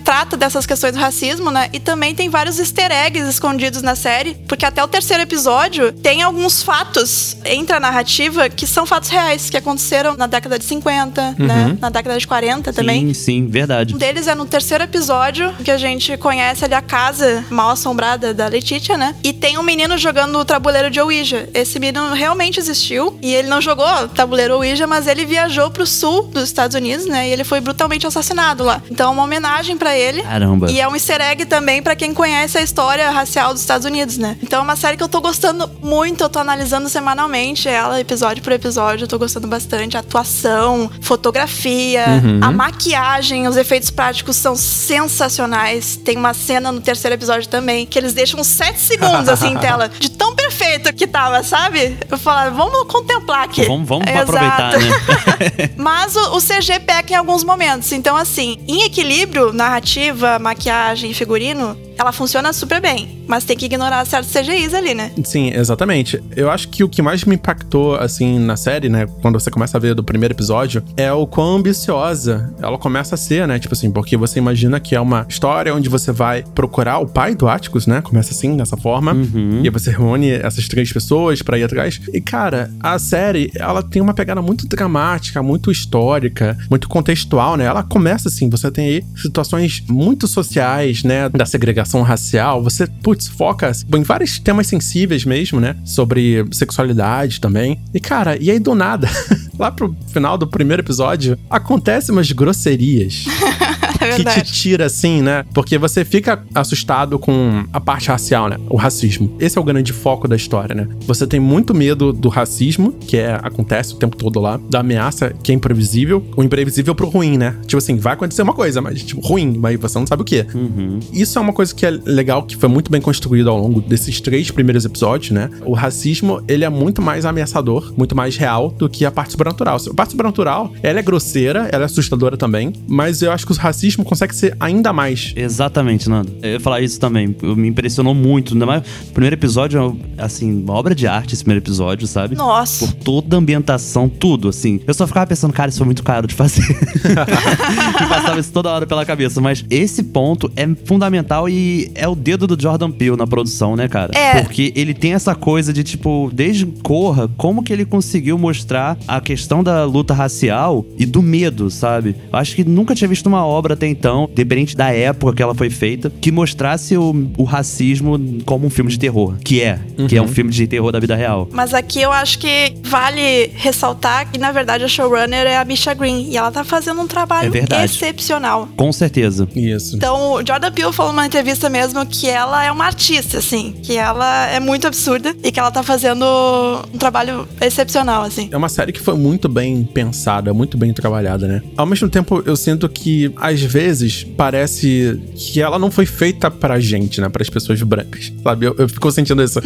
trata dessas questões do racismo, né? E também tem vários easter eggs escondidos na série. Porque até o terceiro episódio tem alguns fatos entre a narrativa que são fatos reais, que aconteceram na década de 50, né? Na década de 40 também.
Sim, sim, verdade.
Um deles é no terceiro episódio, que a gente conhece ali a casa mal assombrada da Letitia, né? E tem um menino jogando o tabuleiro de Ouija. Esse menino realmente existiu. E ele não jogou tabuleiro Ouija, mas ele viajou pro sul dos Estados Unidos, né? E ele foi brutalmente assassinado lá. Então é uma homenagem pra ele.
Caramba.
E é um easter egg também pra quem conhece a história racial dos Estados Unidos, né? Então é uma série que eu tô gostando muito, eu tô analisando semanalmente ela, episódio por episódio, eu tô gostando bastante. A atuação, fotografia, a maquiagem, os efeitos práticos são sensacionais. Tem uma cena no terceiro episódio também que eles deixam 7 segundos assim em tela, de tão perfeito que tava, sabe? Eu falava, vamos contemplar aqui.
Vamos, vamos
Exato.
aproveitar, né?
Mas o, o CG peca em alguns momentos. Então, assim, em equilíbrio, narrativa, maquiagem e figurino, ela funciona super bem. Mas tem que ignorar certos CGIs ali, né?
Sim, exatamente. Eu acho que o que mais me impactou, assim, na série, né, quando você começa a ver do primeiro episódio, é o quão ambiciosa ela começa a ser, né? Tipo assim, porque você imagina que é uma história onde você vai procurar o pai do Atticus, né? Começa assim, dessa forma.
Uhum.
E aí você reúne essas três pessoas pra ir atrás. E, cara, a série, ela tem uma pegada muito dramática, muito histórica, muito contextual, né? Ela começa assim, você tem aí situações muito sociais, né? Da segregação racial. Você, putz, foca em vários temas sensíveis mesmo, né? Sobre sexualidade também. E, cara, e aí do nada, lá pro final do primeiro episódio, acontecem umas grosserias.
É
que te tira, assim, né? Porque você fica assustado com a parte racial, né? O racismo. Esse é o grande foco da história, né? Você tem muito medo do racismo, que é, acontece o tempo todo lá, da ameaça, que é imprevisível. O imprevisível pro ruim, né? Tipo assim, vai acontecer uma coisa, mas, tipo, ruim, mas você não sabe o que. Isso é uma coisa que é legal, que foi muito bem construído ao longo desses três primeiros episódios, né? O racismo, ele é muito mais ameaçador, muito mais real do que a parte sobrenatural. A parte sobrenatural, ela é grosseira, ela é assustadora também, mas eu acho que o racismo consegue ser ainda mais.
Exatamente, Nando. Eu ia falar isso também. Me impressionou muito. Ainda mais, o primeiro episódio, é, assim, uma obra de arte esse primeiro episódio, sabe?
Nossa.
Por toda a ambientação, tudo, assim. Eu só ficava pensando, cara, isso foi muito caro de fazer. Me passava isso toda hora pela cabeça. Mas esse ponto é fundamental e é o dedo do Jordan Peele na produção, né, cara?
É.
Porque ele tem essa coisa de, tipo, desde Corra, como que ele conseguiu mostrar a questão da luta racial e do medo, sabe? Eu acho que nunca tinha visto uma obra até então, dependente da época que ela foi feita, que mostrasse o, o racismo como um filme de terror. Que é. Que é um filme de terror da vida real.
Mas aqui eu acho que vale ressaltar que, na verdade, a showrunner é a Misha Green. E ela tá fazendo um trabalho
É verdade.
excepcional.
Com certeza.
Isso.
Então, o Jordan Peele falou numa entrevista mesmo que ela é uma artista, assim. Que ela é muito absurda e que ela tá fazendo um trabalho excepcional, assim.
É uma série que foi muito bem pensada, muito bem trabalhada, né? Ao mesmo tempo, eu sinto que, às vezes, parece que ela não foi feita pra gente, né? Para as pessoas brancas, sabe? Eu, eu fico sentindo isso.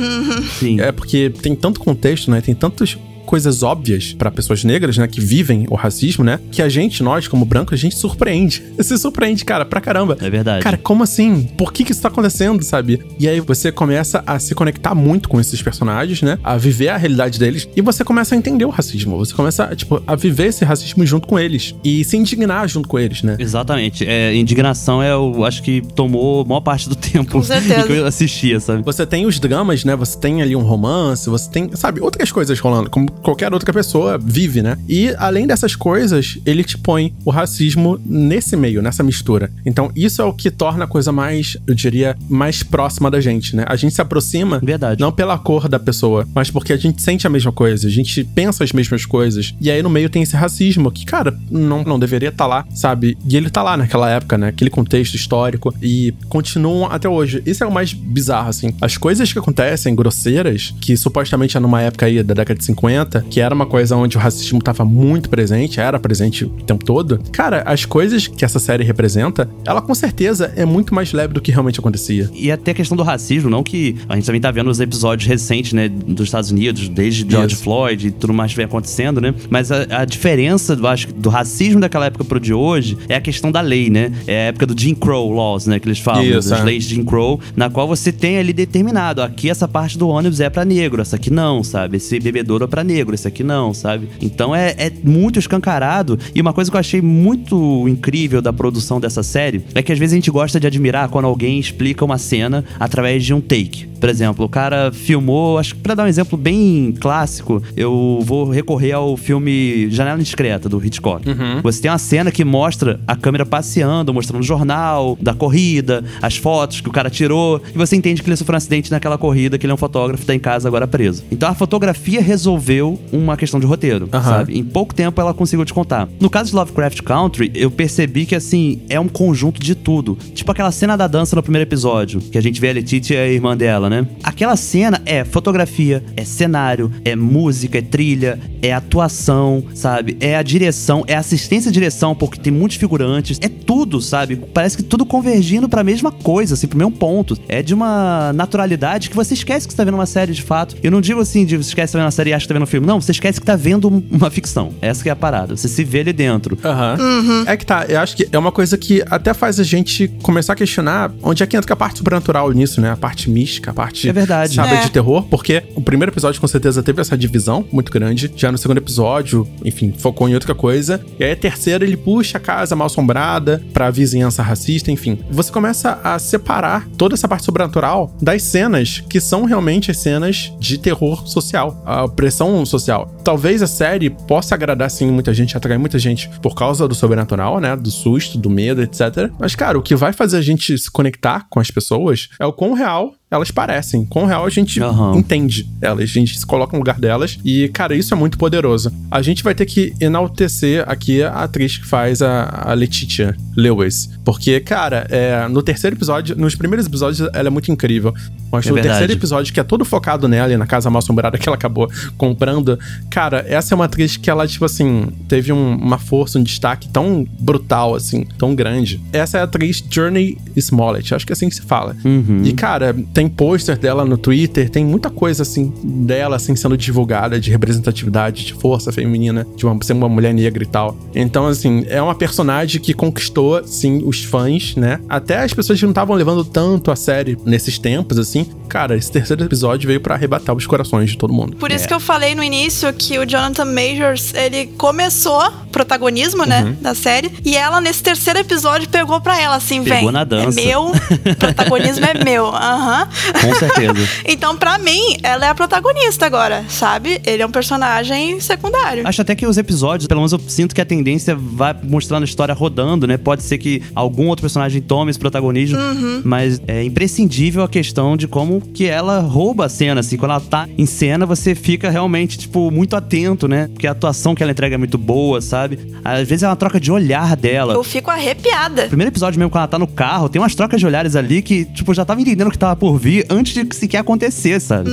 Sim.
É porque tem tanto contexto, né? Tem tantas coisas óbvias pra pessoas negras, né, que vivem o racismo, né, que a gente, nós como brancos, a gente surpreende. Se surpreende, cara, pra caramba.
É verdade.
Cara, como assim? Por que que isso tá acontecendo, sabe? E aí você começa a se conectar muito com esses personagens, né? A viver a realidade deles e você começa a entender o racismo. Você começa, tipo, a viver esse racismo junto com eles e se indignar junto com eles, né?
Exatamente. É, indignação é, eu acho que tomou a maior parte do tempo
Com certeza.
que eu assistia, sabe?
Você tem os dramas, né? Você tem ali um romance, você tem, sabe, outras coisas rolando, como qualquer outra pessoa vive, né? E além dessas coisas, ele te põe o racismo nesse meio, nessa mistura. Então, isso é o que torna a coisa mais, eu diria, mais próxima da gente, né? A gente se aproxima
Verdade.
não pela cor da pessoa, mas porque a gente sente a mesma coisa, a gente pensa as mesmas coisas. E aí no meio tem esse racismo que, cara, não, não deveria estar lá, sabe? E ele tá lá naquela época, né? Aquele contexto histórico e continuam até hoje. Isso é o mais bizarro, assim. As coisas que acontecem, grosseiras, que supostamente é numa época aí da década de 50, que era uma coisa onde o racismo tava muito presente, era presente o tempo todo. Cara, as coisas que essa série representa, ela com certeza é muito mais leve do que realmente acontecia.
E até a questão do racismo, não que a gente também tá vendo os episódios recentes, né, dos Estados Unidos, desde George
Isso.
Floyd e tudo mais que vem acontecendo, né? Mas a, a diferença, eu acho, do racismo daquela época pro de hoje é a questão da lei, né? É a época do Jim Crow Laws, né, que eles falam,
Isso,
das
é.
leis de Jim Crow, na qual você tem ali determinado, aqui essa parte do ônibus é pra negro, essa aqui não, sabe? Esse bebedouro é pra negro, esse aqui não, sabe? Então é, é muito escancarado. E uma coisa que eu achei muito incrível da produção dessa série é que às vezes a gente gosta de admirar quando alguém explica uma cena através de um take. Por exemplo, o cara filmou, acho que pra dar um exemplo bem clássico, eu vou recorrer ao filme Janela Indiscreta, do Hitchcock. Você tem uma cena que mostra a câmera passeando, mostrando o jornal da corrida, as fotos que o cara tirou, e você entende que ele sofreu um acidente naquela corrida, que ele é um fotógrafo, tá em casa agora preso. Então a fotografia resolveu uma questão de roteiro, sabe? Em pouco tempo ela conseguiu te contar. No caso de Lovecraft Country, eu percebi que assim, é um conjunto de tudo. Tipo aquela cena da dança no primeiro episódio, que a gente vê a Letitia e a irmã dela, né? Aquela cena é fotografia, é cenário, é música, é trilha, é atuação, sabe? É a direção, é assistência à direção, porque tem muitos figurantes, é tudo, sabe? Parece que tudo convergindo pra mesma coisa, assim, pro mesmo ponto. É de uma naturalidade que você esquece que você tá vendo uma série de fato. Eu não digo assim, de você esquece que tá vendo uma série e acha que tá vendo um filme. Não, você esquece que tá vendo um- uma ficção. Essa que é a parada. Você se vê ali dentro.
Aham. É que tá, eu acho que é uma coisa que até faz a gente começar a questionar onde é que entra a parte sobrenatural nisso, né? A parte mística, a parte.
É verdade.
Sabe,
É.
de terror, porque o primeiro episódio com certeza teve essa divisão muito grande. Já no segundo episódio, enfim, focou em outra coisa. E aí a terceira ele puxa a casa mal assombrada pra vizinhança racista, enfim. Você começa a separar toda essa parte sobrenatural das cenas que são realmente as cenas de terror social, a opressão social. Talvez a série possa agradar sim muita gente, atrair muita gente por causa do sobrenatural, né? Do susto, do medo, etc. Mas, cara, o que vai fazer a gente se conectar com as pessoas é o quão real elas parecem. Com o real a gente
Aham.
entende elas, a gente se coloca no lugar delas. E, cara, isso é muito poderoso. A gente vai ter que enaltecer aqui a atriz que faz a, a Letitia Lewis. Porque, cara, é, no terceiro episódio, nos primeiros episódios, ela é muito incrível. Mas
É
no
verdade.
terceiro episódio, que é todo focado nela e na casa mal assombrada que ela acabou comprando, cara, essa é uma atriz que ela, tipo assim, teve um- uma força, um destaque tão brutal, assim, tão grande. Essa é a atriz Journey Smollett, acho que é assim que se fala.
Uhum.
E, cara, tem pôster dela no Twitter, tem muita coisa, assim, dela, assim, sendo divulgada de representatividade, de força feminina, de uma, ser uma mulher negra e tal. Então, assim, é uma personagem que conquistou, sim, os fãs, né? Até as pessoas que não estavam levando tanto a série nesses tempos, assim. Cara, esse terceiro episódio veio pra arrebatar os corações de todo mundo.
Por isso
É.
que eu falei no início que o Jonathan Majors, ele começou protagonismo, né, da série, e ela nesse terceiro episódio pegou pra ela assim,
Pegou
vem,
na dança.
é meu, protagonismo é meu, aham.
Com certeza.
Então, pra mim, ela é a protagonista agora, sabe? Ele é um personagem secundário.
Acho até que os episódios, pelo menos eu sinto que a tendência vai mostrando a história rodando, né? Pode ser que algum outro personagem tome esse protagonismo, mas é imprescindível a questão de como que ela rouba a cena, assim. Quando ela tá em cena, você fica realmente, tipo, muito atento, né? Porque a atuação que ela entrega é muito boa, sabe? Às vezes é uma troca de olhar dela.
Eu fico arrepiada.
Primeiro episódio mesmo, quando ela tá no carro, tem umas trocas de olhares ali que, tipo, já tava entendendo o que tava por vir antes de sequer acontecer, sabe?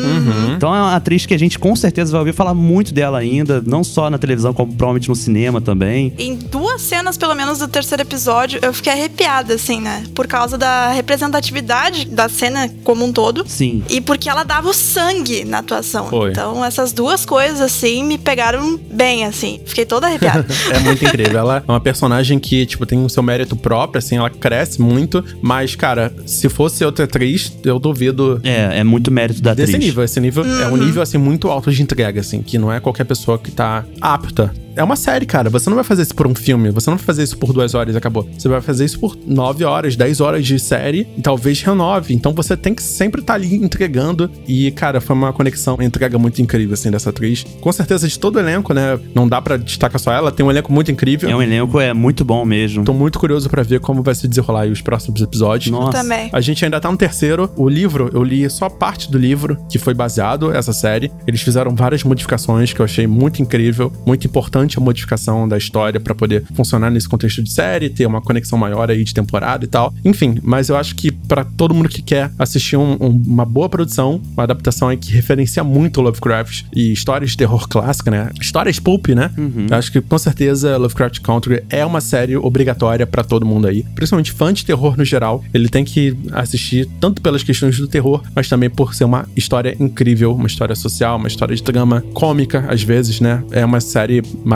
Então é uma atriz que a gente com certeza vai ouvir falar muito dela ainda, não só na televisão, como provavelmente no cinema também.
Em duas cenas, pelo menos, do terceiro episódio, eu fiquei arrepiada, assim, né? Por causa da representatividade da cena como um todo.
Sim.
E porque ela dava o sangue na atuação.
Foi.
Então, essas duas coisas, assim, me pegaram bem, assim. Fiquei toda arrepiada.
É muito incrível. Ela é uma personagem que, tipo, tem o seu mérito próprio, assim, ela cresce muito. Mas, cara, se fosse outra atriz, eu duvido
É, é muito mérito da atriz.
desse nível. Esse nível é um nível, assim, muito alto de entrega, assim, que não é qualquer pessoa que tá apta. É uma série, cara. Você não vai fazer isso por um filme. Você não vai fazer isso por duas horas e acabou. Você vai fazer isso por nove horas, dez horas de série e talvez renove. Então você tem que sempre estar ali entregando. E, cara, foi uma conexão, uma entrega muito incrível, assim, dessa atriz. Com certeza de todo o elenco, né? Não dá pra destacar só ela. Tem um elenco muito incrível.
É um elenco é muito bom mesmo.
Tô muito curioso pra ver como vai se desenrolar aí os próximos episódios.
Nossa.
Também.
A gente ainda tá no terceiro. O livro, eu li só parte do livro que foi baseado essa série. Eles fizeram várias modificações que eu achei muito incrível, muito importante a modificação da história pra poder funcionar nesse contexto de série, ter uma conexão maior aí de temporada e tal. Enfim, mas eu acho que pra todo mundo que quer assistir um- um- uma boa produção, uma adaptação aí que referencia muito Lovecraft e histórias de terror clássica, né? Histórias pulp, né? Eu acho que com certeza Lovecraft Country é uma série obrigatória pra todo mundo aí, principalmente fã de terror no geral. Ele tem que assistir tanto pelas questões do terror, mas também por ser uma história incrível, uma história social, uma história de drama cômica às vezes, né? É uma série maravilhosa.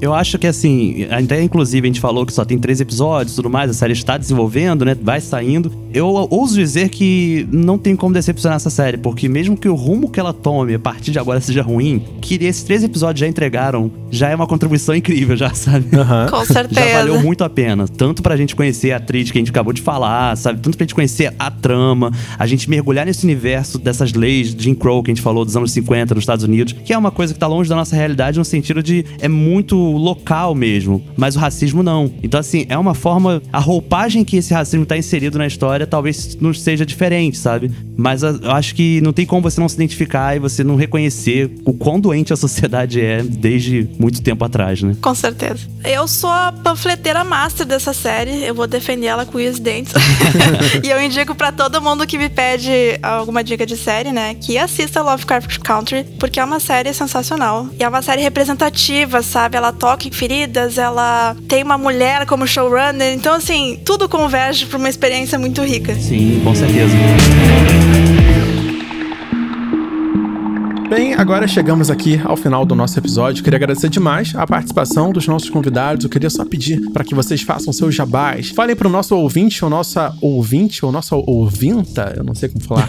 Eu acho que assim, até inclusive a gente falou que só tem três episódios e tudo mais, a série está desenvolvendo, né? Vai saindo. Eu ouso dizer que não tem como decepcionar essa série, porque mesmo que o rumo que ela tome a partir de agora seja ruim, que esses três episódios já entregaram, já é uma contribuição incrível, já, sabe?
Aham.
Com
Já
certeza.
valeu muito a pena. Tanto pra gente conhecer a atriz que a gente acabou de falar, sabe? Tanto pra gente conhecer a trama, a gente mergulhar nesse universo dessas leis de Jim Crow que a gente falou dos anos 50 nos Estados Unidos, que é uma coisa que tá longe da nossa realidade no sentido de é muito local mesmo, mas o racismo não. Então, assim, é uma forma. A roupagem que esse racismo tá inserido na história talvez não seja diferente, sabe? Mas a- eu acho que não tem como você não se identificar e você não reconhecer o quão doente a sociedade é desde muito tempo atrás, né?
Com certeza. Eu sou a panfleteira master dessa série. Eu vou defender ela com os dentes. e eu indico pra todo mundo que me pede alguma dica de série, né? Que assista Lovecraft Country, porque é uma série sensacional. E é uma série representativa, sabe? Ela toca em feridas, ela tem uma mulher como showrunner. Então, assim, tudo converge pra uma experiência muito rica.
Sim, com certeza.
Bem, agora chegamos aqui ao final do nosso episódio. Queria agradecer demais a participação dos nossos convidados. Eu queria só pedir para que vocês façam seus jabás. Falem pro nosso ouvinte, ou nossa ouvinte, ou nossa ouvinta, eu não sei como falar.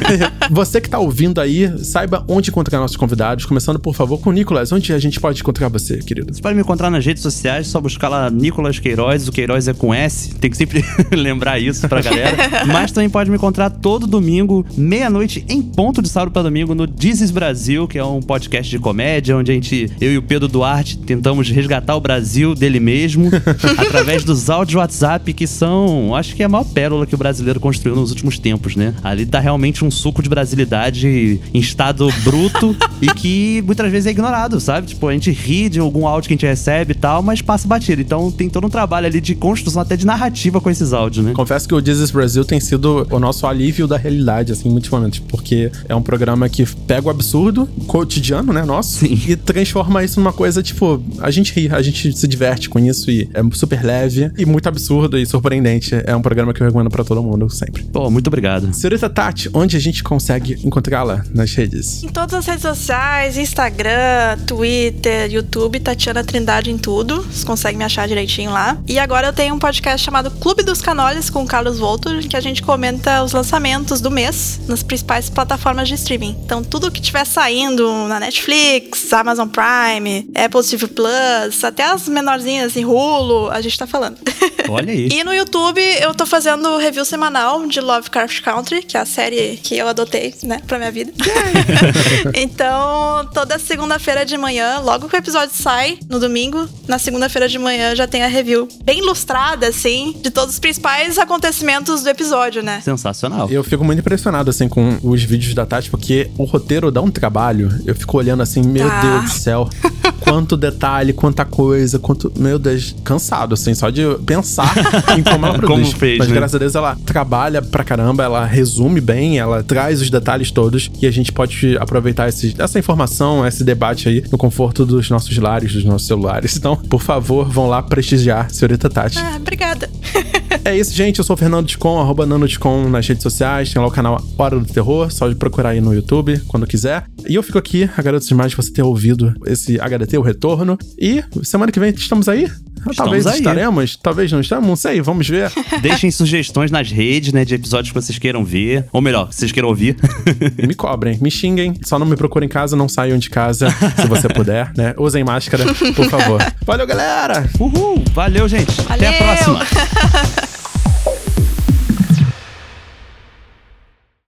Você que tá ouvindo aí, saiba onde encontrar nossos convidados. Começando, por favor, com o Nicolas. Onde a gente pode encontrar você, querido?
Você pode me encontrar nas redes sociais, só buscar lá Nicolas Queiroz. O Queiroz é com S, tem que sempre lembrar isso pra galera. Mas também pode me encontrar todo domingo, meia-noite, em ponto de sábado pra domingo, no Dizes Brasil, Brasil, que é um podcast de comédia, onde a gente, eu e o Pedro Duarte, tentamos resgatar o Brasil dele mesmo através dos áudios WhatsApp, que são, acho que é a maior pérola que o brasileiro construiu nos últimos tempos, né? Ali tá realmente um suco de brasilidade em estado bruto e que muitas vezes é ignorado, sabe? Tipo, a gente ri de algum áudio que a gente recebe e tal, mas passa batido. Então tem todo um trabalho ali de construção até de narrativa com esses áudios, né?
Confesso que o is Brasil tem sido o nosso alívio da realidade, assim, muitos momentos, porque é um programa que pega o absurdo, cotidiano, né, nosso,
Sim.
e transforma isso numa coisa, tipo, a gente ri, a gente se diverte com isso e é super leve e muito absurdo e surpreendente. É um programa que eu recomendo pra todo mundo, sempre.
Pô, muito obrigado.
Senhorita Tati, onde a gente consegue encontrá-la nas redes?
Em todas as redes sociais, Instagram, Twitter, YouTube, Tatiana Trindade em tudo. Vocês conseguem me achar direitinho lá. E agora eu tenho um podcast chamado Clube dos Canoles com o Carlos Voltor, que a gente comenta os lançamentos do mês nas principais plataformas de streaming. Então, tudo que tiver saindo na Netflix, Amazon Prime, Apple TV Plus, até as menorzinhas, assim, Hulu, a gente tá falando.
Olha aí.
E no YouTube eu tô fazendo review semanal de Lovecraft Country, que é a série que eu adotei, né, pra minha vida. então, toda segunda-feira de manhã, logo que o episódio sai, no domingo, na segunda-feira de manhã já tem a review bem ilustrada, assim, de todos os principais acontecimentos do episódio, né?
Sensacional.
Eu fico muito impressionado, assim, com os vídeos da Tati, porque o roteiro dá um trabalho. Eu fico olhando assim, meu
Tá.
Deus do céu. Quanto detalhe, quanta coisa, quanto. Meu Deus, cansado, assim, só de pensar em como ela produz.
Como fez,
Mas
né?
graças a Deus ela trabalha pra caramba, ela resume bem, ela traz os detalhes todos e a gente pode aproveitar esse- essa informação, esse debate aí no conforto dos nossos lares, dos nossos celulares. Então, por favor, vão lá prestigiar, senhorita Tati.
Ah, obrigada.
É isso, gente. Eu sou o Fernando Ticon, arroba Nano Ticon nas redes sociais. Tem lá o canal Hora do Terror, só de procurar aí no YouTube, quando quiser. E eu fico aqui, agradeço demais de você ter ouvido esse HDT, o retorno. E semana que vem estamos aí? talvez
aí.
estaremos, talvez não estamos, não sei, vamos ver.
Deixem sugestões nas redes, né, de episódios que vocês queiram ver. Ou melhor, que vocês queiram ouvir.
me cobrem, me xinguem, só não me procurem em casa, não saiam de casa, se você puder, né? Usem máscara, por favor. Valeu, galera!
Uhul! Valeu, gente. Até a
Valeu!
próxima.